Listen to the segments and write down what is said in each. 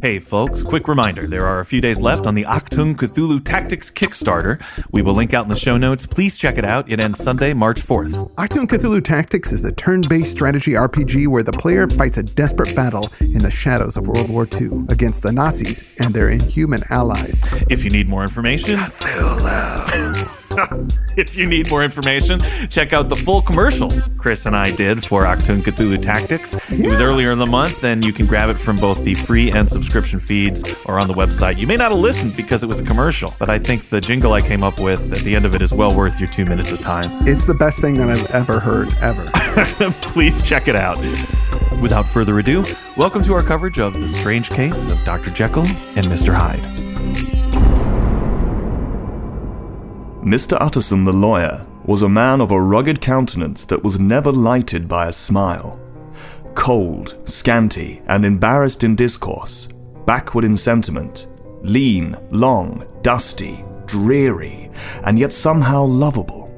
Hey folks, quick reminder there are a few days left on the Achtung Cthulhu Tactics Kickstarter. We will link out in the show notes. Please check it out. It ends Sunday, March 4th. Achtung Cthulhu Tactics is a turn based strategy RPG where the player fights a desperate battle in the shadows of World War II against the Nazis and their inhuman allies. If you need more information, if you need more information, check out the full commercial Chris and I did for Achtung Cthulhu Tactics. It was earlier in the month, and you can grab it from both the free and subscription feeds or on the website. You may not have listened because it was a commercial, but I think the jingle I came up with at the end of it is well worth your two minutes of time. It's the best thing that I've ever heard, ever. Please check it out. Without further ado, welcome to our coverage of The Strange Case of Dr. Jekyll and Mr. Hyde. Mr. Utterson the lawyer was a man of a rugged countenance that was never lighted by a smile. Cold, scanty, and embarrassed in discourse, backward in sentiment, lean, long, dusty, dreary, and yet somehow lovable.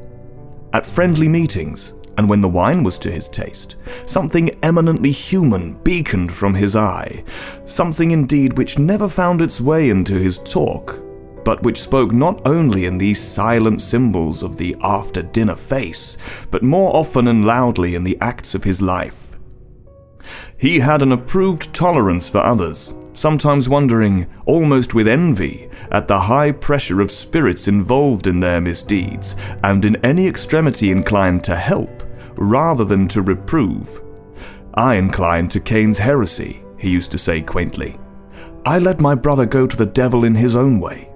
At friendly meetings, and when the wine was to his taste, something eminently human beaconed from his eye, something indeed which never found its way into his talk, but which spoke not only in these silent symbols of the after dinner face, but more often and loudly in the acts of his life. He had an approved tolerance for others, sometimes wondering, almost with envy, at the high pressure of spirits involved in their misdeeds, and in any extremity inclined to help, rather than to reprove. I incline to Cain's heresy, he used to say quaintly. I let my brother go to the devil in his own way.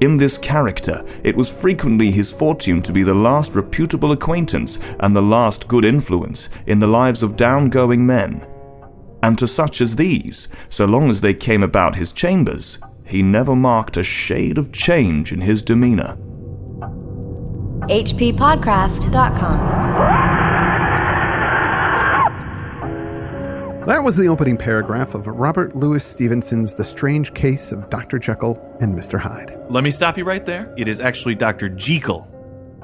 In this character, it was frequently his fortune to be the last reputable acquaintance and the last good influence in the lives of down-going men. And to such as these, so long as they came about his chambers, he never marked a shade of change in his demeanor. hppodcraft.com. That was the opening paragraph of Robert Louis Stevenson's The Strange Case of Dr. Jekyll and Mr. Hyde. Let me stop you right there. It is actually Dr. Jekyll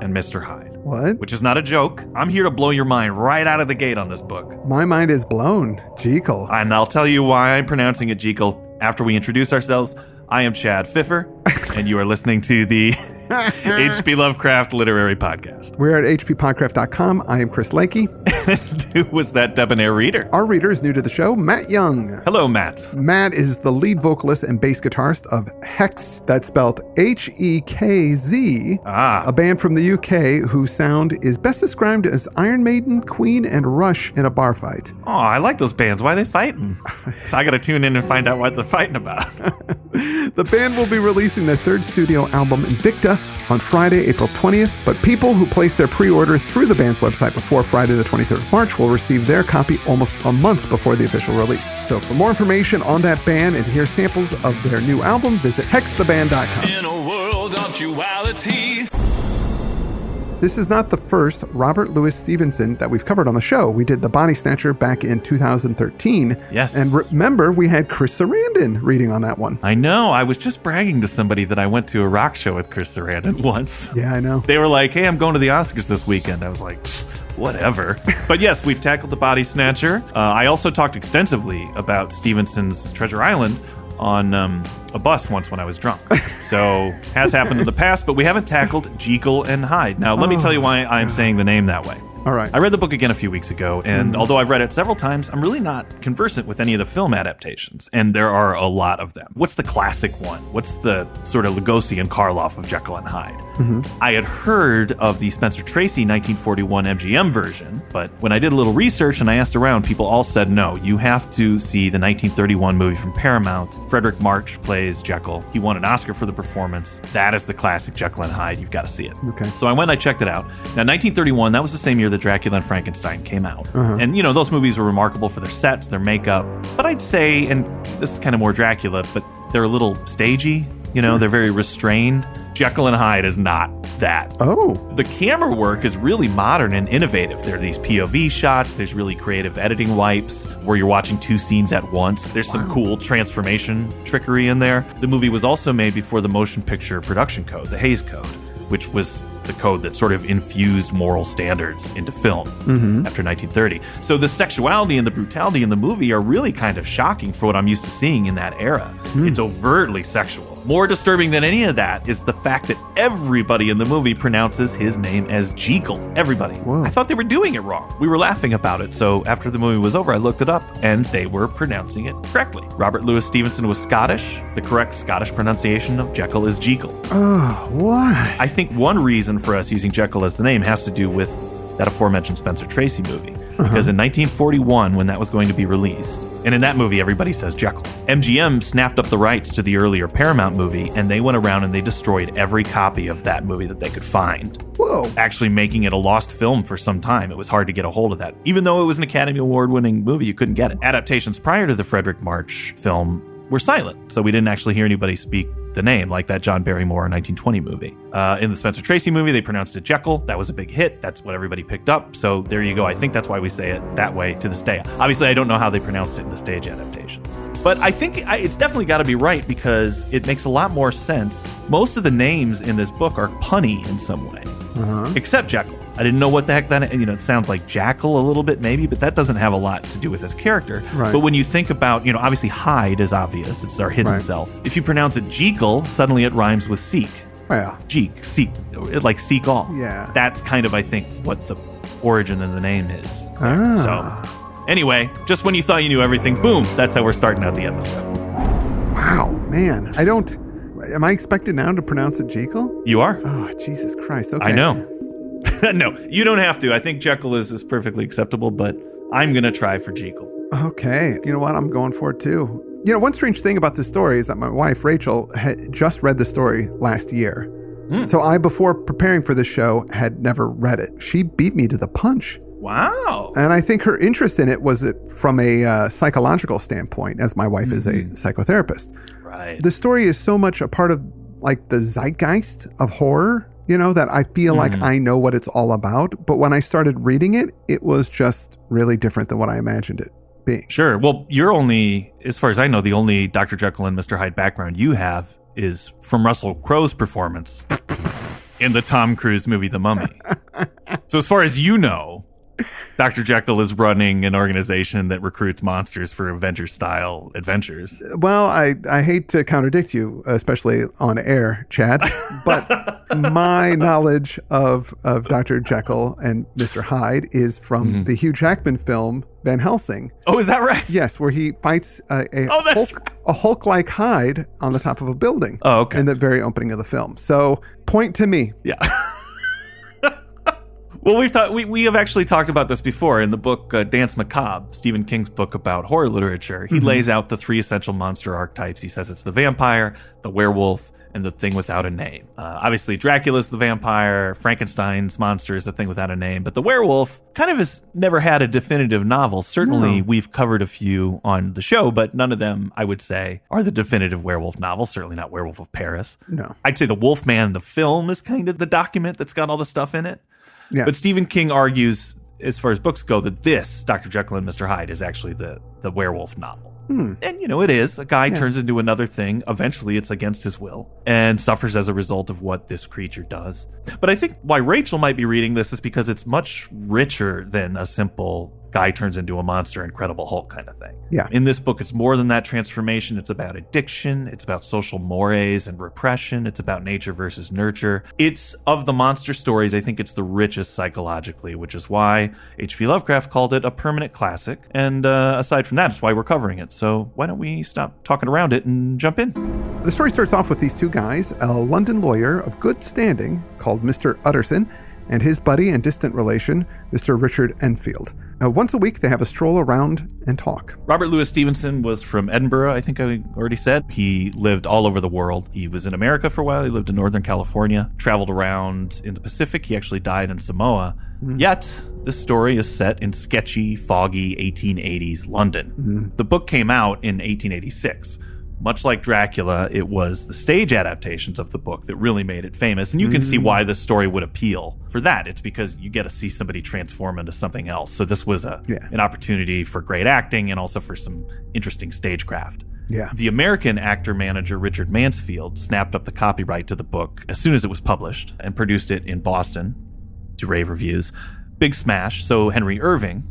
and Mr. Hyde. What? Which is not a joke. I'm here to blow your mind right out of the gate on this book. My mind is blown. Jekyll. And I'll tell you why I'm pronouncing it Jekyll after we introduce ourselves. I am Chad Fifer, and you are listening to the HP Lovecraft Literary Podcast. We're at hppodcraft.com. I am Chris Lackey. Who was that debonair reader? Our reader is new to the show, Matt Young. Hello, Matt. Matt is the lead vocalist and bass guitarist of Hekz, that's spelled H E K Z, ah. a band from the UK whose sound is best described as Iron Maiden, Queen, and Rush in a bar fight. Oh, I like those bands. Why are they fighting? so I got to tune in and find out what they're fighting about. the band will be releasing their third studio album, Invicta, on Friday, April 20th, but people who place their pre order through the band's website before Friday, the 23rd of March, will receive their copy almost a month before the official release. So, for more information on that band and to hear samples of their new album, visit hextheband.com. In a world of duality. This is not the first Robert Louis Stevenson that we've covered on the show. We did The Body Snatcher back in 2013. Yes. And remember, we had Chris Sarandon reading on that one. I know. I was just bragging to somebody that I went to a rock show with Chris Sarandon once. Yeah, I know. They were like, hey, I'm going to the Oscars this weekend. I was like, whatever. but yes, we've tackled The Body Snatcher. Uh, I also talked extensively about Stevenson's Treasure Island on um, a bus once when I was drunk. So has happened in the past, but we haven't tackled Jekyll and Hyde. Now, let me tell you why I'm saying the name that way. All right. I read the book again a few weeks ago, and hmm. although I've read it several times, I'm really not conversant with any of the film adaptations, and there are a lot of them. What's the classic one? What's the sort of Lugosi and Karloff of Jekyll and Hyde? Mm-hmm. I had heard of the Spencer Tracy 1941 MGM version, but when I did a little research and I asked around, people all said no, you have to see the 1931 movie from Paramount. Fredric March plays Jekyll. He won an Oscar for the performance. That is the classic Jekyll and Hyde. You've got to see it. Okay. So I went and I checked it out. Now, 1931, that was the same year that Dracula and Frankenstein came out. Uh-huh. And, you know, those movies were remarkable for their sets, their makeup. But I'd say, and this is kind of more Dracula, but they're a little stagey. You know, they're very restrained. Jekyll and Hyde is not that. Oh, The camera work is really modern and innovative. There are these POV shots, there's really creative editing wipes where you're watching two scenes at once. There's some cool transformation trickery in there. The movie was also made before the motion picture production code, the Hays Code. Which was the code that sort of infused moral standards into film mm-hmm. after 1930. So the sexuality and the brutality in the movie are really kind of shocking for what I'm used to seeing in that era. It's hmm. overtly sexual. More disturbing than any of that is the fact that everybody in the movie pronounces his name as Jekyll. Everybody. Whoa. I thought they were doing it wrong. We were laughing about it. So after the movie was over, I looked it up and they were pronouncing it correctly. Robert Louis Stevenson was Scottish. The correct Scottish pronunciation of Jekyll is Jekyll. Oh, what? I think one reason for us using Jekyll as the name has to do with that aforementioned Spencer Tracy movie. Uh-huh. Because in 1941, when that was going to be released, and in that movie, everybody says Jekyll, MGM snapped up the rights to the earlier Paramount movie, and they went around and they destroyed every copy of that movie that they could find Whoa. actually making it a lost film for some time. It was hard to get a hold of that. Even though it was an Academy Award winning movie, you couldn't get it. Adaptations prior to the Fredric March film were silent, so we didn't actually hear anybody speak the name like that John Barrymore 1920 movie. Uh, in the Spencer Tracy movie, they pronounced it Jekyll. That was a big hit. That's what everybody picked up. So there you go. I think that's why we say it that way to this day. Obviously, I don't know how they pronounced it in the stage adaptations. But I think I, it's definitely got to be right because it makes a lot more sense. Most of the names in this book are punny in some way, except Jekyll. I didn't know what the heck that. You know, it sounds like Jackal a little bit, maybe, but that doesn't have a lot to do with his character. Right. But when you think about, you know, obviously Hyde is obvious; it's our hidden Right. self. If you pronounce it Jekyll, suddenly it rhymes with Seek. Well, Jeek, Seek, like Seek all. Yeah. That's kind of, I think, what the origin of the name is. Ah. So, anyway, just when you thought you knew everything, boom, that's how we're starting out the episode. wow, man. I don't. Am I expected now to pronounce it Jekyll? You are? Oh, Jesus Christ. Okay. I know. no, you don't have to. I think Jekyll is, is perfectly acceptable, but I'm going to try for Jekyll. Okay. You know what? I'm going for it too. You know, one strange thing about this story is that my wife, Rachel, had just read the story last year. Hmm. So I, before preparing for this show, had never read it. She beat me to the punch. Wow. And I think her interest in it was uh, from a uh, psychological standpoint, as my wife is a mm-hmm. psychotherapist. Right. The story is so much a part of like the zeitgeist of horror, you know, that I feel like hmm. I know what it's all about. But when I started reading it, it was just really different than what I imagined it being. Sure. Well, you're only, as far as I know, the only Dr. Jekyll and Mr. Hyde background you have is from Russell Crowe's performance in the Tom Cruise movie The Mummy. so, as far as you know, Dr. Jekyll is running an organization that recruits monsters for Avenger style adventures. Well, I, I hate to contradict you, especially on air, Chad, but my knowledge of, of Dr. Jekyll and Mr. Hyde is from mm-hmm. the Hugh Jackman film Van Helsing. Oh, is that right? Yes, where he fights a, a Oh, Hulk, a Hulk-like Hyde on the top of a building. Oh, okay. In the very opening of the film. So, point to me. Yeah. well, we've talked. We, we have actually talked about this before in the book uh, Danse Macabre, Stephen King's book about horror literature. He lays out the three essential monster archetypes. He says it's the vampire, the werewolf, and the thing without a name. Uh, obviously, Dracula's the vampire. Frankenstein's monster is the thing without a name. But the werewolf kind of has never had a definitive novel. Certainly, we've covered a few on the show, but none of them, I would say, are the definitive werewolf novel. Certainly not Werewolf of Paris. No. I'd say the Wolfman, the film, is kind of the document that's got all the stuff in it. Yeah. But Stephen King argues, as far as books go, that this Dr. Jekyll and Mr. Hyde is actually the the werewolf novel. Hmm. And you know, it is. A guy turns into another thing. Eventually, it's against his will and suffers as a result of what this creature does. But I think why Rachel might be reading this is because it's much richer than a simple guy turns into a monster, Incredible Hulk kind of thing. Yeah. In this book, it's more than that transformation. It's about addiction. It's about social mores and repression. It's about nature versus nurture. It's of the monster stories. I think it's the richest psychologically, which is why H.P. Lovecraft called it a permanent classic. And uh, aside from that, it's why we're covering it. So why don't we stop talking around it and jump in? The story starts off with these two guys, a London lawyer of good standing called Mr. Utterson, and his buddy and distant relation, Mr. Richard Enfield. Now, once a week, they have a stroll around and talk. Robert Louis Stevenson was from Edinburgh, I think I already said. He lived all over the world. He was in America for a while. He lived in Northern California, traveled around in the Pacific. He actually died in Samoa. Mm. Yet, this story is set in sketchy, foggy 1880s London. Mm. The book came out in 1886. Much like Dracula, it was the stage adaptations of the book that really made it famous. And you can see why mm. this story would appeal. For that, it's because you get to see somebody transform into something else. So this was a Yeah. an opportunity for great acting and also for some interesting stagecraft. Yeah. The American actor manager Richard Mansfield snapped up the copyright to the book as soon as it was published and produced it in Boston to rave reviews. Big smash. So Henry Irving,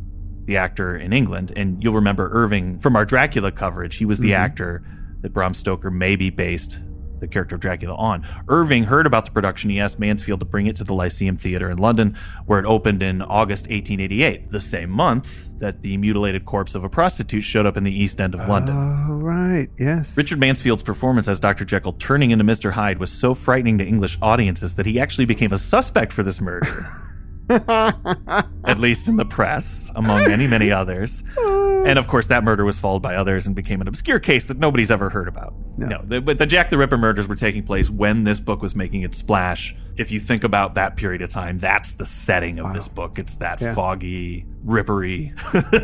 the actor in England, and you'll remember Irving from our Dracula coverage. He was the mm-hmm. actor that Bram Stoker maybe based the character of Dracula on. Irving heard about the production. He asked Mansfield to bring it to the Lyceum Theatre in London, where it opened in August 1888, the same month that the mutilated corpse of a prostitute showed up in the East End of London. Oh, right. Yes. Richard Mansfield's performance as Dr. Jekyll turning into Mr. Hyde was so frightening to English audiences that he actually became a suspect for this murder. At least in the press, among many, many others. And of course, that murder was followed by others and became an obscure case that nobody's ever heard about. No. the, but the Jack the Ripper murders were taking place when this book was making its splash. If you think about that period of time, that's the setting of this book. It's that Yeah. foggy, rippery, Right,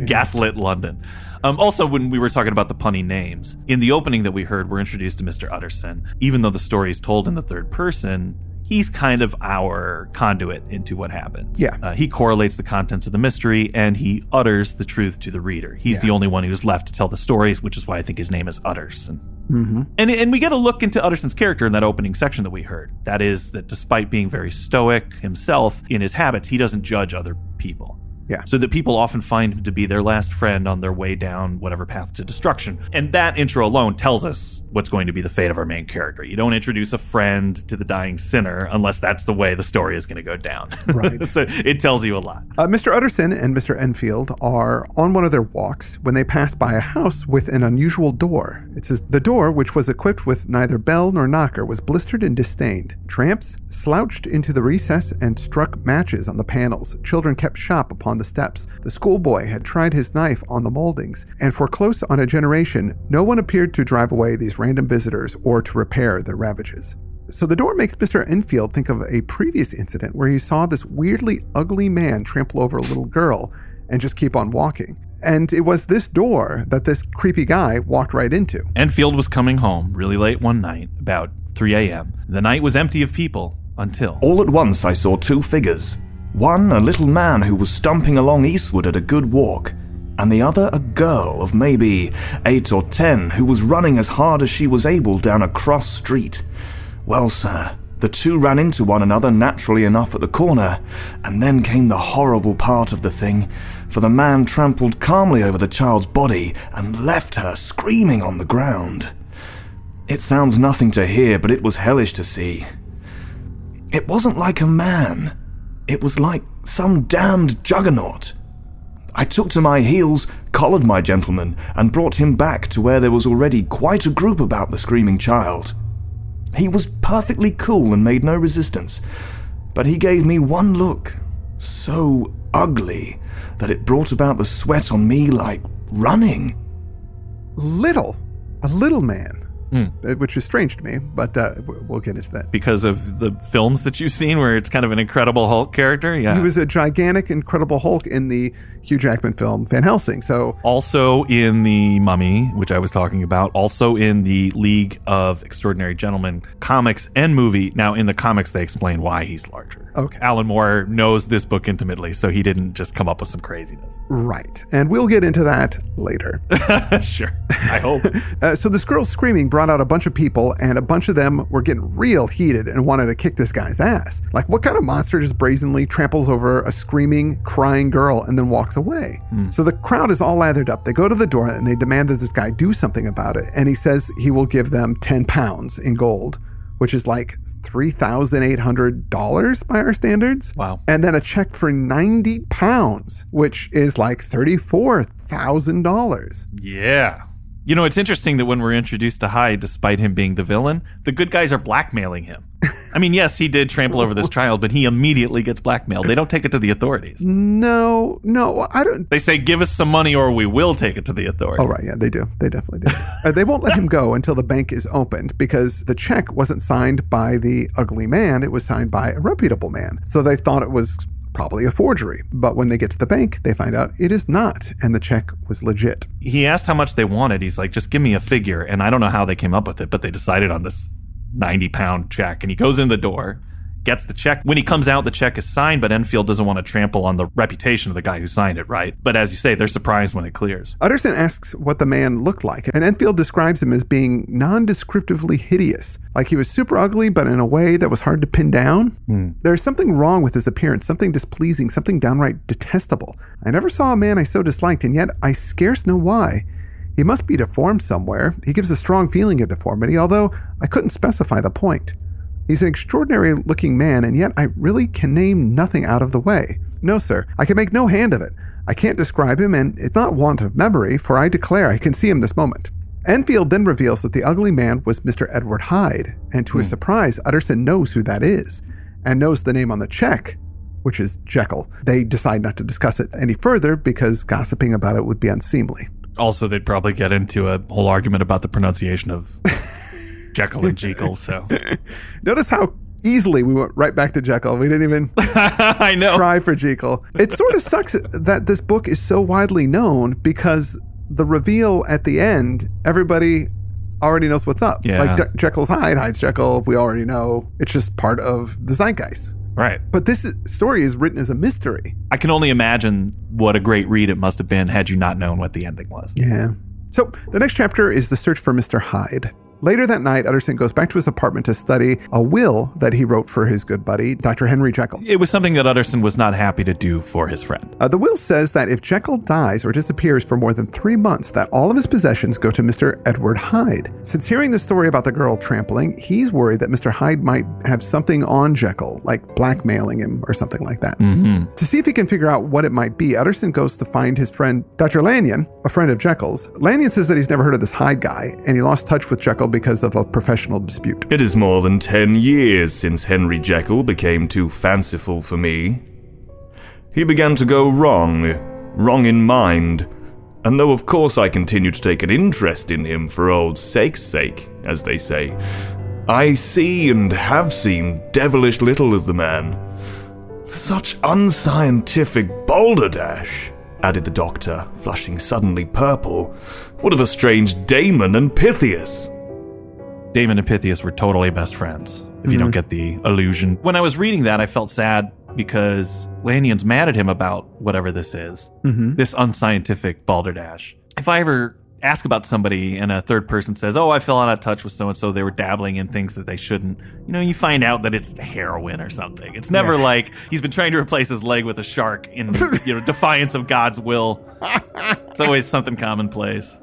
yeah. gaslit London. Um, also, when we were talking about the punny names, in the opening that we heard, we're introduced to Mr. Utterson. Even though the story is told in the third person, he's kind of our conduit into what happened. Yeah. Uh, he correlates the contents of the mystery and he utters the truth to the reader. He's the only one who's left to tell the stories, which is why I think his name is Utterson. Mm-hmm. And, and we get a look into Utterson's character in that opening section that we heard. That is, that despite being very stoic himself in his habits, he doesn't judge other people. Yeah. So that people often find him to be their last friend on their way down whatever path to destruction. And that intro alone tells us what's going to be the fate of our main character. You don't introduce a friend to the dying sinner unless that's the way the story is going to go down. Right. so it tells you a lot. Uh, Mr. Utterson and Mr. Enfield are on one of their walks when they pass by a house with an unusual door. It says the door, which was equipped with neither bell nor knocker, was blistered and disdained. Tramps slouched into the recess and struck matches on the panels. Children kept shop upon the steps. The schoolboy had tried his knife on the moldings, and for close on a generation, no one appeared to drive away these random visitors or to repair their ravages. So the door makes Mr. Enfield think of a previous incident where he saw this weirdly ugly man trample over a little girl and just keep on walking. And it was this door that this creepy guy walked right into. Enfield was coming home really late one night, about 3 a.m. The night was empty of people until. All at once I saw two figures. One, a little man who was stumping along eastward at a good walk, and the other, a girl of maybe eight or ten who was running as hard as she was able down a cross street. Well, sir, the two ran into one another naturally enough at the corner, and then came the horrible part of the thing, for the man trampled calmly over the child's body and left her screaming on the ground. It sounds nothing to hear, but it was hellish to see. It wasn't like a man. It was like some damned juggernaut. I took to my heels, collared my gentleman, and brought him back to where there was already quite a group about the screaming child. He was perfectly cool and made no resistance, but he gave me one look, so ugly that it brought about the sweat on me like running. Little, a little man, uh, which is strange to me, but uh, we'll get into that. Because of the films that you've seen where it's kind of an incredible Hulk character. Yeah. He was a gigantic, incredible Hulk in the Hugh Jackman film Van Helsing. So also in the Mummy, which I was talking about, also in the League of Extraordinary Gentlemen comics and movie. Now, in the comics, they explain why he's larger. Okay. Alan Moore knows this book intimately, so he didn't just come up with some craziness. right, and we'll get into that later. sure. I hope. Uh, so this girl screaming brought out a bunch of people, and a bunch of them were getting real heated and wanted to kick this guy's ass. Like, what kind of monster just brazenly tramples over a screaming, crying girl and then walks away? So the crowd is all lathered up. They go to the door and they demand that this guy do something about it. And he says he will give them 10 pounds in gold, which is like $3,800 by our standards. Wow. And then a check for 90 pounds, which is like $34,000. yeah. You know, it's interesting that when we're introduced to Hyde, despite him being the villain, the good guys are blackmailing him. I mean, yes, he did trample over this child, but he immediately gets blackmailed. They don't take it to the authorities. No, no, I don't. They say, give us some money or we will take it to the authorities. Oh, right. Yeah, they do. They definitely do. uh, they won't let him go until the bank is opened because the check wasn't signed by the ugly man. It was signed by a reputable man. So they thought it was probably a forgery. But when they get to the bank, they find out it is not. And the check was legit. he asked how much they wanted. He's like, just give me a figure. And I don't know how they came up with it, but they decided on this 90 pound check. And he goes in the door. Gets the check. When he comes out, the check is signed, but Enfield doesn't want to trample on the reputation of the guy who signed it, right? But as you say, they're surprised when it clears. Utterson asks what the man looked like, and Enfield describes him as being nondescriptively hideous. Like he was super ugly, but in a way that was hard to pin down. Hmm. There's something wrong with his appearance, something displeasing, something downright detestable. I never saw a man I so disliked, and yet I scarce know why. He must be deformed somewhere. He gives a strong feeling of deformity, although I couldn't specify the point. He's an extraordinary looking man, and yet I really can name nothing out of the way. No, sir, I can make no hand of it. I can't describe him, and it's not want of memory, for I declare I can see him this moment. Enfield then reveals that the ugly man was Mr. Edward Hyde, and to his hmm. surprise, Utterson knows who that is, and knows the name on the check, which is Jekyll. They decide not to discuss it any further because gossiping about it would be unseemly. Also, they'd probably get into a whole argument about the pronunciation of Jekyll and Jekyll. So Notice how easily we went right back to Jekyll. We didn't even I know. try for Jekyll. It sort of sucks that this book is so widely known because the reveal at the end, everybody already knows what's up. Yeah. Like Je- Jekyll's Hyde, Hyde's Jekyll. We already know. It's just part of the zeitgeist. Right. But this is- story is written as a mystery. I can only imagine what a great read it must have been had you not known what the ending was. Yeah. So the next chapter is the search for Mr. Hyde. Later that night, Utterson goes back to his apartment to study a will that he wrote for his good buddy, Dr. Henry Jekyll. It was something that Utterson was not happy to do for his friend. Uh, the will says that if Jekyll dies or disappears for more than three months, that all of his possessions go to Mr. Edward Hyde. Since hearing the story about the girl trampling, he's worried that Mr. Hyde might have something on Jekyll, like blackmailing him or something like that. To see if he can figure out what it might be, Utterson goes to find his friend Dr. Lanyon, a friend of Jekyll's. Lanyon says that he's never heard of this Hyde guy, and he lost touch with Jekyll because of a professional dispute. It is more than ten years since Henry Jekyll became too fanciful for me. He began to go wrong, wrong in mind, and though of course I continue to take an interest in him for old sake's sake, as they say, I see and have seen devilish little of the man. Such unscientific balderdash, added the doctor, flushing suddenly purple. What of a strange Damon and Pythias? Damon and Pythias were totally best friends, if you don't mm-hmm. get the illusion. When I was reading that, I felt sad because Lanyon's mad at him about whatever this is, mm-hmm. this unscientific balderdash. If I ever ask about somebody and a third person says, Oh, I fell out of touch with so and so, they were dabbling in things that they shouldn't, you know, you find out that it's heroin or something. It's never like he's been trying to replace his leg with a shark in, you know, defiance of God's will. It's always something commonplace.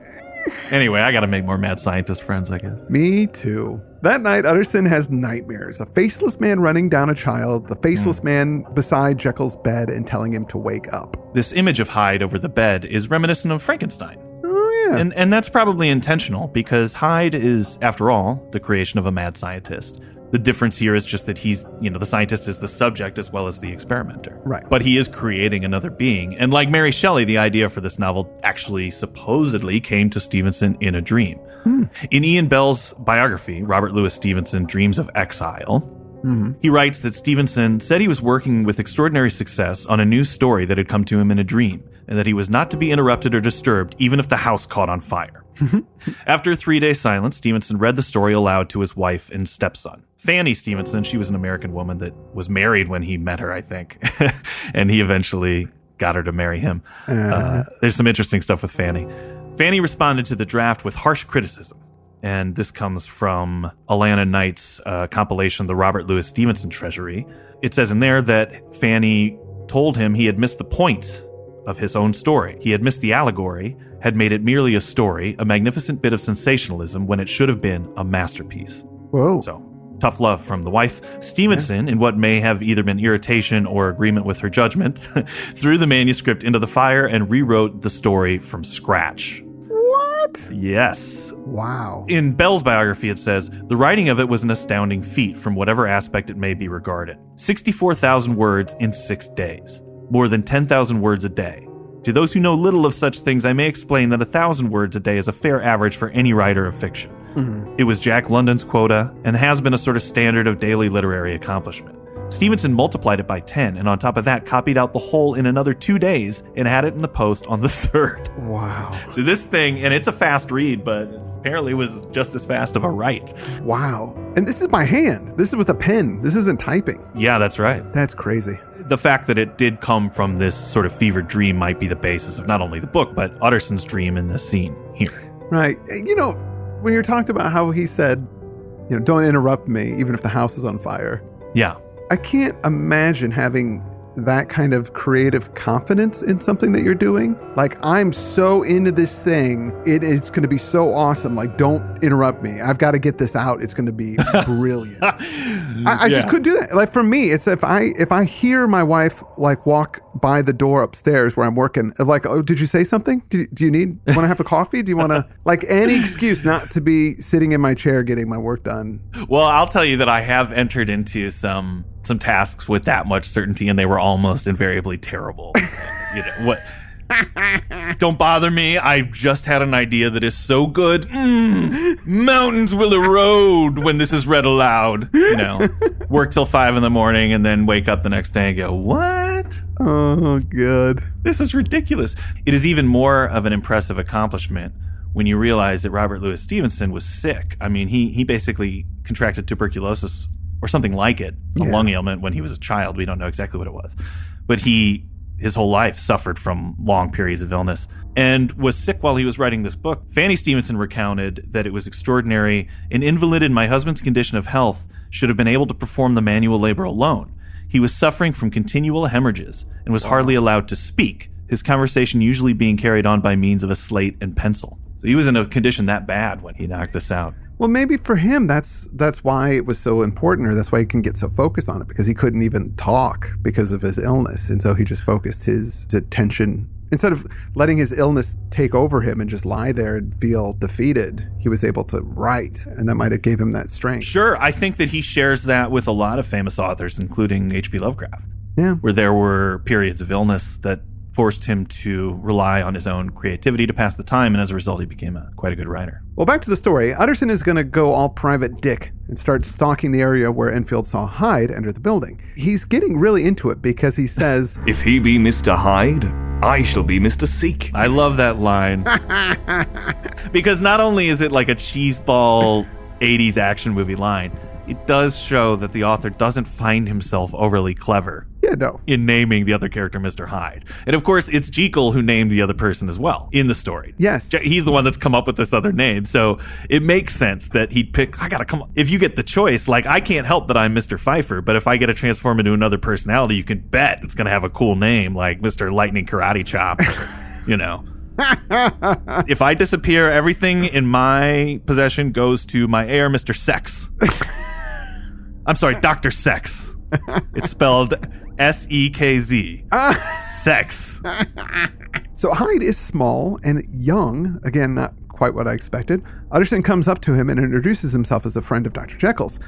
Anyway, I got to make more mad scientist friends, I guess. Me too. That night, Utterson has nightmares. A faceless man running down a child, the faceless hmm. man beside Jekyll's bed and telling him to wake up. This image of Hyde over the bed is reminiscent of Frankenstein. Oh, yeah. And, and that's probably intentional because Hyde is, after all, the creation of a mad scientist. The difference here is just that he's, you know, the scientist is the subject as well as the experimenter. Right. But he is creating another being. And like Mary Shelley, the idea for this novel actually supposedly came to Stevenson in a dream. Hmm. In Ian Bell's biography, Robert Louis Stevenson Dreams of Exile, he writes that Stevenson said he was working with extraordinary success on a new story that had come to him in a dream, and that he was not to be interrupted or disturbed even if the house caught on fire. After a three day silence, Stevenson read the story aloud to his wife and stepson. Fanny Stevenson, she was an American woman that was married when he met her, I think, and he eventually got her to marry him. Uh, there's some interesting stuff with Fanny. Fanny responded to the draft with harsh criticism and this comes from Alanna Knight's uh, compilation, The Robert Louis Stevenson Treasury. It says in there that Fanny told him he had missed the point of his own story. He had missed the allegory, had made it merely a story, a magnificent bit of sensationalism when it should have been a masterpiece. Whoa. So, tough love from the wife. Stevenson, in what may have either been irritation or agreement with her judgment, threw the manuscript into the fire and rewrote the story from scratch. What? Yes. Wow. In Bell's biography, it says the writing of it was an astounding feat from whatever aspect it may be regarded. 64,000 words in six days, more than 10,000 words a day. To those who know little of such things, I may explain that a thousand words a day is a fair average for any writer of fiction. Mm-hmm. It was Jack London's quota and has been a sort of standard of daily literary accomplishment. Stevenson multiplied it by 10, and on top of that, copied out the whole in another two days and had it in the post on the third. Wow. So this thing, and it's a fast read, but it's, apparently was just as fast of a write. Wow. And this is by hand. This is with a pen. This isn't typing. Yeah, that's right. That's crazy. The fact that it did come from this sort of fevered dream might be the basis of not only the book, but Utterson's dream in the scene here. Right. You know, when you're talked about how he said, you know, don't interrupt me, even if the house is on fire. Yeah. I can't imagine having that kind of creative confidence in something that you're doing. Like, I'm so into this thing, it, it's going to be so awesome. Like, don't interrupt me. I've got to get this out. It's going to be brilliant. I, I just couldn't do that. Like for me, it's if I if I hear my wife like walk by the door upstairs where I'm working, like, oh, did you say something? Do, do you need want to have a coffee? Do you want to like any excuse not to be sitting in my chair getting my work done? Well, I'll tell you that I have entered into some some tasks with that much certainty, and they were almost invariably terrible. you know what? Don't bother me. I just had an idea that is so good. Mm, mountains will erode when this is read aloud. You know, work till five in the morning and then wake up the next day and go, "What? Oh, good. This is ridiculous." It is even more of an impressive accomplishment when you realize that Robert Louis Stevenson was sick. I mean, he he basically contracted tuberculosis or something like it, a Yeah. lung ailment when he was a child. We don't know exactly what it was. But he his whole life suffered from long periods of illness and was sick while he was writing this book. Fanny Stevenson recounted that it was extraordinary. An invalid in my husband's condition of health should have been able to perform the manual labor alone. He was suffering from continual hemorrhages and was hardly allowed to speak, his conversation usually being carried on by means of a slate and pencil. So he was in a condition that bad when he knocked this out. Well, maybe for him, that's that's why it was so important, or that's why he can get so focused on it because he couldn't even talk because of his illness, and so he just focused his attention instead of letting his illness take over him and just lie there and feel defeated. He was able to write, and that might have gave him that strength. Sure, I think that he shares that with a lot of famous authors, including H.P. Lovecraft. Yeah. where there were periods of illness that forced him to rely on his own creativity to pass the time, and as a result, he became a, quite a good writer. Well, back to the story. Utterson is going to go all private dick and start stalking the area where Enfield saw Hyde enter the building. He's getting really into it because he says, If he be Mr. Hyde, I shall be Mr. Seek. I love that line because not only is it like a cheeseball 80s action movie line, it does show that the author doesn't find himself overly clever "Yeah, no, in naming the other character Mr. Hyde. And of course, it's Jekyll who named the other person as well in the story. Yes. He's the one that's come up with this other name. So it makes sense that he'd pick, I gotta come, if you get the choice, like I can't help that I'm Mr. Fifer, but if I get to transform into another personality, you can bet it's gonna have a cool name like Mr. Lightning Karate Chop, you know. if I disappear, everything in my possession goes to my heir, Mr. Sex. I'm sorry, Dr. Sex. It's spelled S E K Z. Sex. So Hyde is small and young. Again, not quite what I expected. Utterson comes up to him and introduces himself as a friend of Dr. Jekyll's.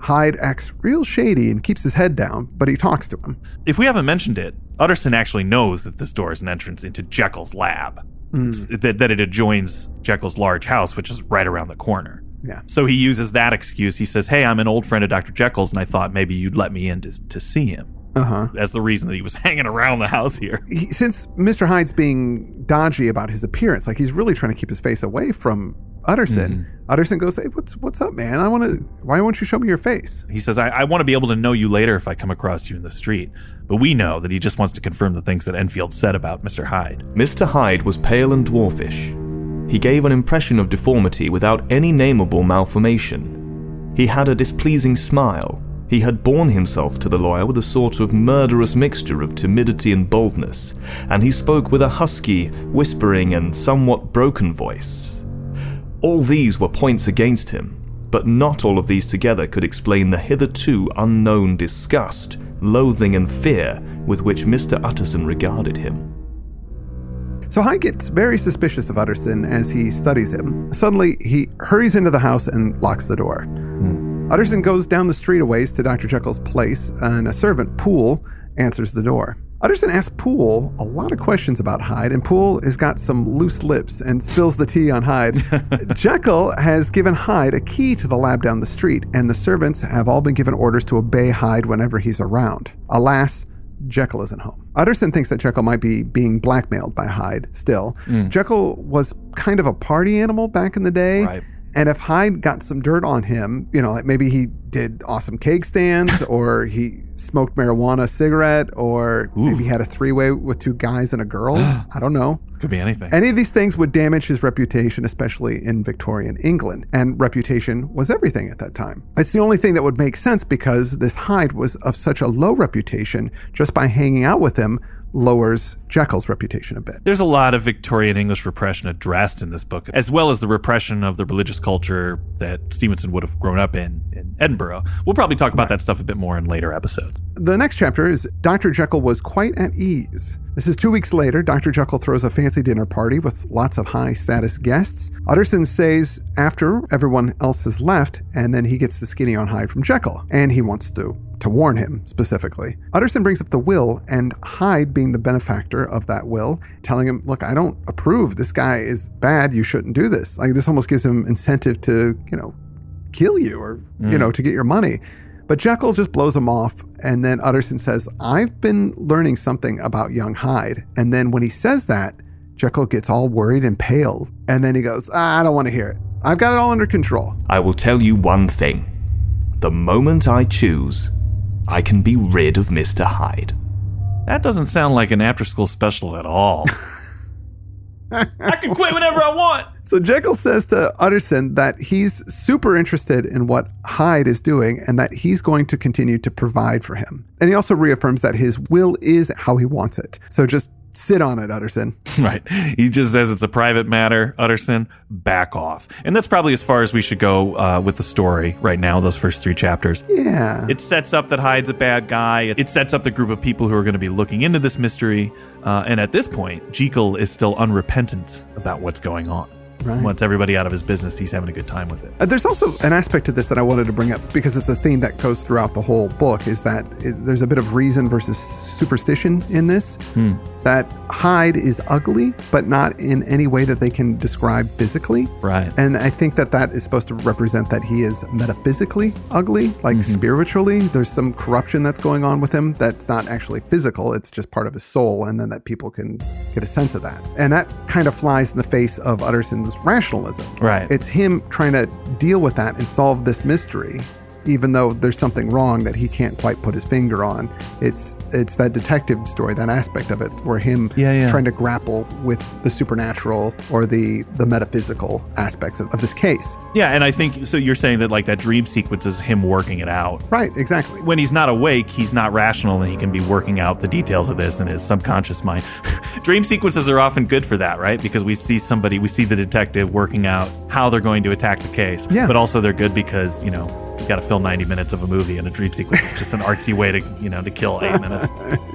Hyde acts real shady and keeps his head down, but he talks to him. If we haven't mentioned it, Utterson actually knows that this door is an entrance into Jekyll's lab. Hmm. It's- That, that it adjoins Jekyll's large house, which is right around the corner. Yeah. So he uses that excuse. He says, Hey, I'm an old friend of Dr. Jekyll's, and I thought maybe you'd let me in to, to see him. Uh huh. As the reason that he was hanging around the house here. He, since Mr. Hyde's being dodgy about his appearance, like he's really trying to keep his face away from Utterson. Utterson goes, "Hey, what's what's up, man? I want to. Why won't you show me your face?" He says, I, I want to be able to know you later if I come across you in the street. But we know that he just wants to confirm the things that Enfield said about Mr. Hyde. Mr. Hyde was pale and dwarfish. He gave an impression of deformity without any nameable malformation. He had a displeasing smile. He had borne himself to the lawyer with a sort of murderous mixture of timidity and boldness, and he spoke with a husky, whispering, and somewhat broken voice. All these were points against him, but not all of these together could explain the hitherto unknown disgust, loathing, and fear with which Mr. Utterson regarded him. So Hyde gets very suspicious of Utterson as he studies him. Suddenly, he hurries into the house and locks the door. Hmm. Utterson goes down the street a ways to Dr. Jekyll's place, and a servant, Poole, answers the door. Utterson asks Poole a lot of questions about Hyde, and Poole has got some loose lips and spills the tea on Hyde. Jekyll has given Hyde a key to the lab down the street, and the servants have all been given orders to obey Hyde whenever he's around. Alas, Jekyll isn't home. Utterson thinks that Jekyll might be being blackmailed by Hyde still. Mm. Jekyll was kind of a party animal back in the day. Right. And if Hyde got some dirt on him, you know, like maybe he did awesome cake stands or he smoked marijuana cigarette or maybe he had a three way with two guys and a girl. I don't know. Could be anything. Any of these things would damage his reputation, especially in Victorian England. And reputation was everything at that time. It's the only thing that would make sense because this Hyde was of such a low reputation, just by hanging out with him lowers Jekyll's reputation a bit. There's a lot of Victorian English repression addressed in this book, as well as the repression of the religious culture that Stevenson would have grown up in in Edinburgh. We'll probably talk about that stuff a bit more in later episodes. The next chapter is Dr. Jekyll was quite at ease. This is two weeks later. Dr. Jekyll throws a fancy dinner party with lots of high status guests. Utterson stays after everyone else has left, and then he gets the skinny on Hyde from Jekyll, and he wants to to warn him specifically. Utterson brings up the will, and Hyde, being the benefactor of that will, telling him, Look, I don't approve. This guy is bad. You shouldn't do this. Like, this almost gives him incentive to, you know, kill you or, you mm. know, to get your money. But Jekyll just blows him off, and then Utterson says, I've been learning something about young Hyde. And then when he says that, Jekyll gets all worried and pale. And then he goes, ah, I don't want to hear it. I've got it all under control. I will tell you one thing. The moment I choose, I can be rid of Mr. Hyde. That doesn't sound like an after school special at all. I can quit whenever I want. So Jekyll says to Utterson that he's super interested in what Hyde is doing and that he's going to continue to provide for him. And he also reaffirms that his will is how he wants it. So just sit on it, Utterson. Right. He just says it's a private matter. Utterson, back off. And that's probably as far as we should go uh, with the story right now, those first three chapters. Yeah. It sets up that Hyde's a bad guy. It sets up the group of people who are going to be looking into this mystery. Uh, and at this point, Jekyll is still unrepentant about what's going on. Right. Once everybody out of his business, he's having a good time with it. Uh, There's also an aspect to this that I wanted to bring up because it's a theme that goes throughout the whole book is that it, there's a bit of reason versus superstition in this. That Hyde is ugly, but not in any way that they can describe physically. Right. And I think that that is supposed to represent that he is metaphysically ugly, like spiritually. There's some corruption that's going on with him that's not actually physical, it's just part of his soul, and then that people can get a sense of that. And that kind of flies in the face of Utterson's rationalism. Right. It's him trying to deal with that and solve this mystery. Even though there's something wrong that he can't quite put his finger on, it's it's that detective story, that aspect of it, where him Yeah, yeah. trying to grapple with the supernatural or the the metaphysical aspects of, of this case. Yeah, and I think so. You're saying that like that dream sequence is him working it out. Right, exactly. When he's not awake, he's not rational, and he can be working out the details of this in his subconscious mind. dream sequences are often good for that, right? Because we see somebody, we see the detective working out how they're going to attack the case. Yeah. But also they're good because you know you got to fill 90 minutes of a movie, and a dream sequence is just an artsy way to you know to kill eight minutes.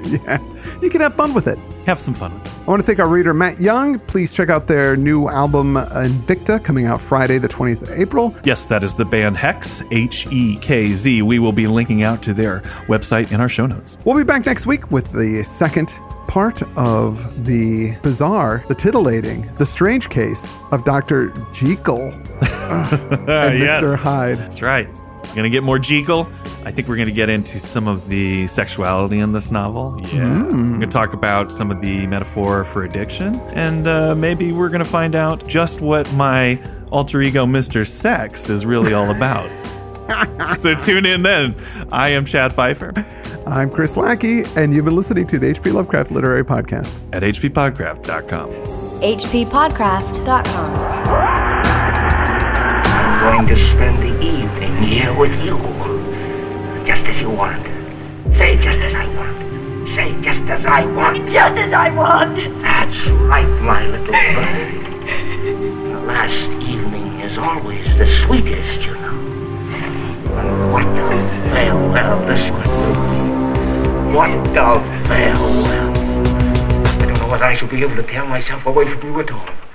yeah, you can have fun with it. Have some fun. I want to thank our reader Matt Young. Please check out their new album Invicta coming out Friday, the 20th of April. Yes, that is the band Hekz, H E K Z. We will be linking out to their website in our show notes. We'll be back next week with the second part of the bizarre, the titillating, the strange case of Dr. Jekyll and yes. Mr. Hyde. That's right. We're gonna get more Jekyll. I think we're gonna get into some of the sexuality in this novel. Yeah, we're gonna talk about some of the metaphor for addiction, and uh, maybe we're gonna find out just what my alter ego, Mister Sex, is really all about. so tune in then. I am Chad Fifer I'm Chris Lackey, and you've been listening to the HP Lovecraft Literary Podcast. at hppodcraft.com. hppodcraft.com. I'm going to spend the evening here with you. Just as you want. Say just as I want. Say just as I want. Just as I want. That's right, my little bird. The last evening is always the sweetest, you know. And what a farewell this one will be. What a farewell. I don't know whether I shall be able to tear myself away from you at all.